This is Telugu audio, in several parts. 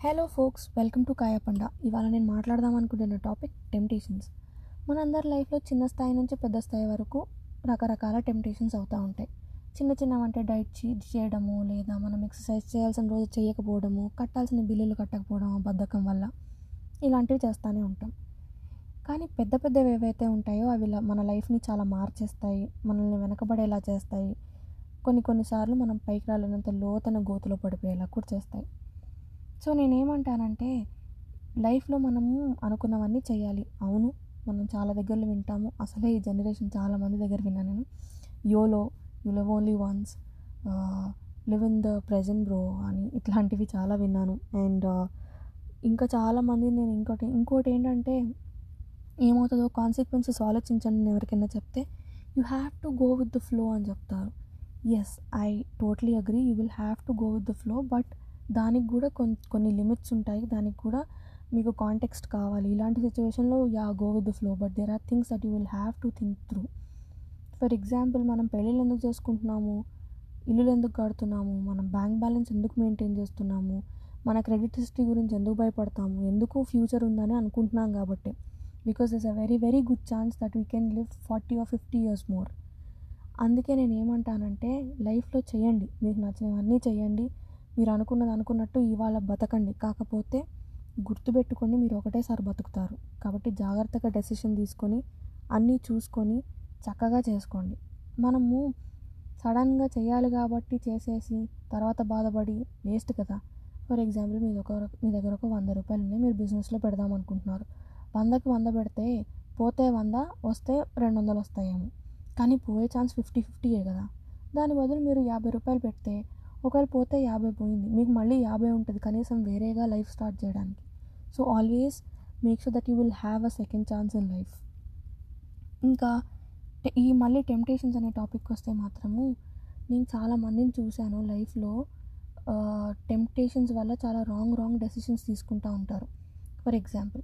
Hello folks welcome to కాయపండ. ఇవాళ నేను మాట్లాడదాం అనుకుంటున్న టాపిక్ టెంప్టేషన్స్. మనందరి లైఫ్లో చిన్న స్థాయి నుంచి పెద్ద స్థాయి వరకు రకరకాల టెంప్టేషన్స్ అవుతూ ఉంటాయి. చిన్న చిన్నవి అంటే డైట్ చేయడము లేదా మనం ఎక్సర్సైజ్ చేయాల్సిన రోజు చేయకపోవడము కట్టాల్సిన బిల్లులు కట్టకపోవడం బద్ధకం వల్ల ఇలాంటివి చేస్తూనే ఉంటాం. కానీ పెద్ద పెద్దవి ఏవైతే ఉంటాయో అవి మన లైఫ్ని చాలా మార్చేస్తాయి మనల్ని వెనకబడేలా చేస్తాయి. కొన్ని కొన్నిసార్లు మనం పైకి రాలేనంత లోతన గోతులో పడిపోయేలా కూడా చేస్తాయి. సో నేనేమంటానంటే లైఫ్లో మనము అనుకున్నవన్నీ చేయాలి అవును మనం చాలా దగ్గరలో వింటాము. అసలే ఈ జనరేషన్ చాలా మంది దగ్గర విన్నాను నేను. YOLO you live only once live in the present bro అని ఇట్లాంటివి చాలా విన్నాను. అండ్ ఇంకా చాలామంది నేను ఇంకోటి ఇంకోటి ఏంటంటే ఏమవుతుందో కాన్సిక్వెన్సెస్ ఆలోచించండి నేను ఎవరికైనా చెప్తే you have to go with the flow అని చెప్తారు. Yes I totally agree you will have to go with the flow but దానికి కూడా కొన్ని కొన్ని లిమిట్స్ ఉంటాయి. దానికి కూడా మీకు కాంటెక్స్ట్ కావాలి. ఇలాంటి సిచ్యువేషన్లో yeah go with the flow but there are things that you will have to think through. For example మనం పెళ్ళిళ్ళు ఎందుకు చేసుకుంటున్నాము? ఇల్లులు ఎందుకు కడుతున్నాము? మనం బ్యాంక్ బ్యాలెన్స్ ఎందుకు మెయింటైన్ చేస్తున్నాము? మన క్రెడిట్ హిస్టరీ గురించి ఎందుకు భయపడతాము? ఎందుకు ఫ్యూచర్ ఉందని అనుకుంటున్నాం కాబట్టి. Because is a very very good chance that we can live forty or fifty years more. అందుకే నేను ఏమంటానంటే లైఫ్లో చేయండి. మీకు నచ్చినవన్నీ చేయండి. మీరు అనుకున్నది అనుకున్నట్టు ఇవాళ బతకండి. కాకపోతే గుర్తుపెట్టుకొని మీరు ఒకటేసారి బతుకుతారు. కాబట్టి జాగ్రత్తగా డెసిషన్ తీసుకొని అన్నీ చూసుకొని చక్కగా చేసుకోండి. మనము సడన్గా చేయాలి కాబట్టి చేసేసి తర్వాత బాధపడి వేస్ట్ కదా. ఫర్ ఎగ్జాంపుల్ మీ దగ్గర మీ దగ్గర ఒక వంద రూపాయలు ఉన్నాయి మీరు బిజినెస్లో పెడదాం అనుకుంటున్నారు. వందకి వంద పెడితే పోతే వంద వస్తే రెండు వందలు వస్తాయేమో. కానీ పోయే ఛాన్స్ ఫిఫ్టీ ఫిఫ్టీయే కదా. దాని బదులు మీరు యాభై రూపాయలు పెడితే ఒకవేళ పోతే యాభై పోయింది. మీకు మళ్ళీ యాభై ఉంటుంది. కనీసం వేరేగా లైఫ్ స్టార్ట్ చేయడానికి. So always make sure that you will have a second chance in life. ఇంకా టె- ఈ మళ్ళీ టెంప్టేషన్స్ అనే టాపిక్ వస్తే మాత్రము నేను చాలా మందిని చూశాను లైఫ్లో. టెంప్టేషన్స్ వల్ల చాలా రాంగ్ రాంగ్ డెసిషన్స్ తీసుకుంటూ ఉంటారు. ఫర్ ఎగ్జాంపుల్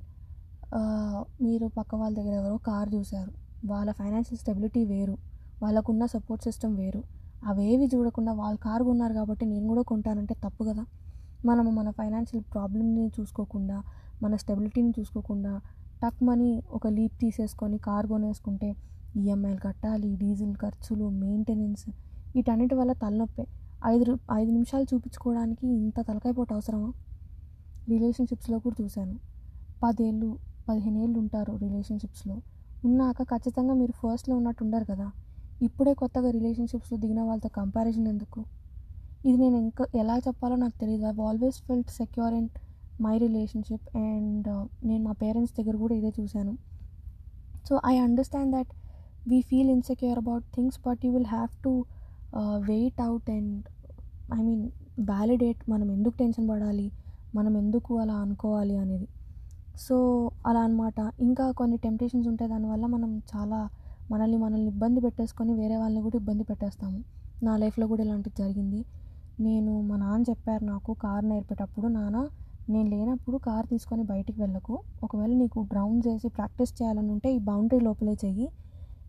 మీరు పక్క వాళ్ళ దగ్గర ఎవరో కార్ చూశారు. వాళ్ళ ఫైనాన్షియల్ స్టెబిలిటీ వేరు. వాళ్ళకున్న సపోర్ట్ సిస్టమ్ వేరు. అవేవి చూడకుండా వాళ్ళు కారు కొన్నారు కాబట్టి నేను కూడా కొంటానంటే తప్పు కదా. మనము మన ఫైనాన్షియల్ ప్రాబ్లమ్ని చూసుకోకుండా మన స్టెబిలిటీని చూసుకోకుండా టక్ మనీ ఒక లీప్ తీసేసుకొని కార్ కొనేసుకుంటే ఈఎంఐలు కట్టాలి డీజిల్ ఖర్చులు మెయింటెనెన్స్ వీటన్నిటి వల్ల తలనొప్పే. ఐదు ఐదు నిమిషాలు చూపించుకోవడానికి ఇంత తలకాయపోటు అవసరమా? రిలేషన్షిప్స్లో కూడా చూశాను. పదేళ్ళు పదిహేను ఏళ్ళు ఉంటారు రిలేషన్షిప్స్లో. ఉన్నాక ఖచ్చితంగా మీరు ఫస్ట్లో ఉన్నట్టు ఉండరు కదా. ఇప్పుడే కొత్తగా రిలేషన్షిప్స్లో దిగిన వాళ్ళతో కంపారిజన్ ఎందుకు? ఇది నేను ఇంకా ఎలా చెప్పాలో నాకు తెలియదు I always felt secure in my relationship and నేను మా పేరెంట్స్ దగ్గర కూడా ఇదే చూశాను. So I understand that we feel insecure about things but you will have to wait out and I mean validate మనం ఎందుకు టెన్షన్ పడాలి మనం ఎందుకు అలా అనుకోవాలి అనేది. సో అలా అనమాట ఇంకా కొన్ని టెంప్టేషన్స్ ఉంటాయి దానివల్ల మనం చాలా మనల్ని మనల్ని ఇబ్బంది పెట్టేసుకొని వేరే వాళ్ళని కూడా ఇబ్బంది పెట్టేస్తాము. నా లైఫ్లో కూడా ఇలాంటిది జరిగింది. నేను మా నాన్న చెప్పారు నాకు కార్ నేర్పేటప్పుడు నాన్న నేను లేనప్పుడు కార్ తీసుకొని బయటికి వెళ్ళకు. ఒకవేళ నీకు డ్రౌన్ చేసి ప్రాక్టీస్ చేయాలని ఉంటే ఈ బౌండరీ లోపలే చెయ్యి.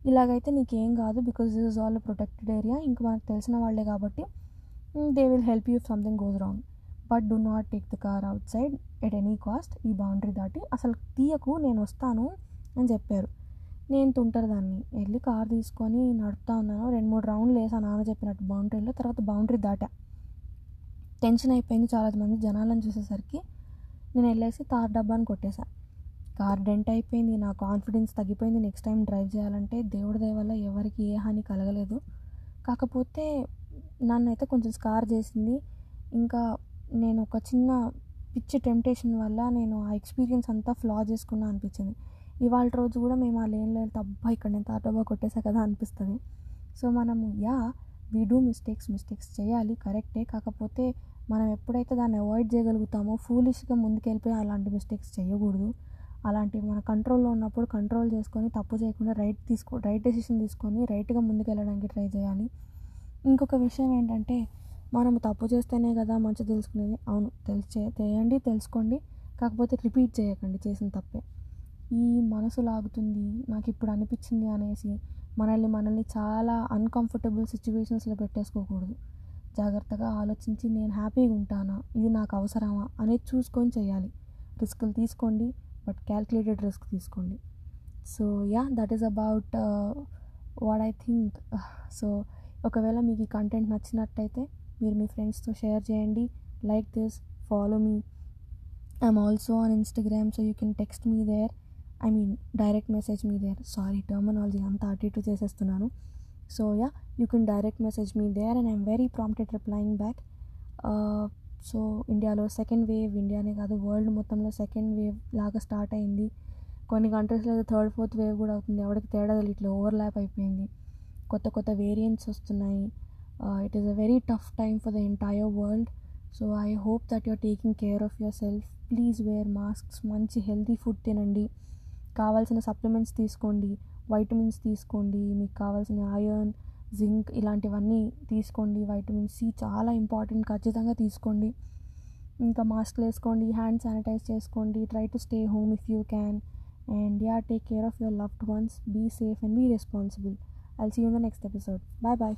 ఇలాగైతే నీకేం కాదు because this is all protected area. ఇంకా మనకు తెలిసిన వాళ్ళే కాబట్టి they will help you if something goes wrong. But do not take the car outside at any cost. ఈ బౌండరీ దాటి అసలు తీయకు నేను వస్తాను అని చెప్పారు. నేను తుంటారు దాన్ని. వెళ్ళి కార్ తీసుకొని నడుపుతా ఉన్నాను రెండు మూడు రౌండ్లు వేసా నాన్న చెప్పినట్టు బౌండరీలో తర్వాత బౌండరీ దాటా. టెన్షన్ అయిపోయింది చాలా మంది జనాలను చూసేసరికి. నేను వెళ్ళేసి తార్ డబ్బాని కొట్టేశా కార్ డెంట్ అయిపోయింది. నా కాన్ఫిడెన్స్ తగ్గిపోయింది. నెక్స్ట్ టైం డ్రైవ్ చేయాలంటే దేవుడి దయ వల్ల ఎవరికి ఏ హాని కలగలేదు. కాకపోతే నన్ను అయితే కొంచెం స్కార్ చేసింది. ఇంకా నేను ఒక చిన్న పిచ్చి టెంప్టేషన్ వల్ల నేను ఆ ఎక్స్పీరియన్స్ అంతా ఫ్లా చేసుకున్నా అనిపించింది. ఇవాళ రోజు కూడా మేము ఆ లేన్లో వెళ్తే అబ్బా ఇక్కడ నేను తాటోబా డబ్బా కొట్టేసా కదా అనిపిస్తుంది. సో మనము yeah we do mistakes mistakes చేయాలి కరెక్టే కాకపోతే మనం ఎప్పుడైతే దాన్ని అవాయిడ్ చేయగలుగుతామో ఫూలిష్గా ముందుకెళ్ళిపోయి అలాంటి మిస్టేక్స్ చేయకూడదు. అలాంటివి మన కంట్రోల్లో ఉన్నప్పుడు కంట్రోల్ చేసుకొని తప్పు చేయకుండా రైట్ తీసుకో రైట్ డెసిషన్ తీసుకొని రైట్గా ముందుకెళ్ళడానికి ట్రై చేయాలి. ఇంకొక విషయం ఏంటంటే మనం తప్పు చేస్తేనే కదా మంచి తెలుసుకునేది. అవును తెలిసి చేయండి తెలుసుకోండి. కాకపోతే రిపీట్ చేయకండి చేసిన తప్పే. ఈ మనసు లాగుతుంది నాకు ఇప్పుడు అనిపించింది అనేసి మనల్ని మనల్ని చాలా అన్కంఫర్టబుల్ సిచ్యువేషన్స్లో పెట్టేసుకోకూడదు. జాగ్రత్తగా ఆలోచించి నేను హ్యాపీగా ఉంటానా ఇది నాకు అవసరమా అనేది చూసుకొని చేయాలి. రిస్కులు తీసుకోండి బట్ క్యాల్కులేటెడ్ రిస్క్ తీసుకోండి. So yeah that is about what I think so ఒకవేళ మీకు ఈ కంటెంట్ నచ్చినట్టయితే మీరు మీ ఫ్రెండ్స్తో షేర్ చేయండి like this follow me I'm also on Instagram so you can text me there I mean direct message me there sorry terminology అంతా అటు ఇటు చేసేస్తున్నాను. So yeah you can direct message me there and I'm very prompted replying back. So ఇండియాలో సెకండ్ వేవ్ ఇండియానే కాదు వరల్డ్ మొత్తంలో సెకండ్ వేవ్ లాగా స్టార్ట్ అయింది. కొన్ని కంట్రీస్లో థర్డ్ ఫోర్త్ వేవ్ కూడా అవుతుంది. ఎవరికి తేడా ఇట్లా ఓవర్లాప్ అయిపోయింది. కొత్త కొత్త వేరియంట్స్ వస్తున్నాయి. It is a very tough time for the entire world so I hope that you're taking care of yourself please wear masks మంచి హెల్తీ ఫుడ్ తినండి. కావాల్సిన సప్లిమెంట్స్ తీసుకోండి వైటమిన్స్ తీసుకోండి మీకు కావాల్సిన ఐరన్ జింక్ ఇలాంటివన్నీ తీసుకోండి వైటమిన్ సి చాలా ఇంపార్టెంట్ ఖచ్చితంగా తీసుకోండి. ఇంకా మాస్క్లు వేసుకోండి హ్యాండ్ శానిటైజ్ చేసుకోండి try to stay home if you can. And yeah take care of your loved ones be safe and be responsible. I'll see you in the next episode. Bye bye.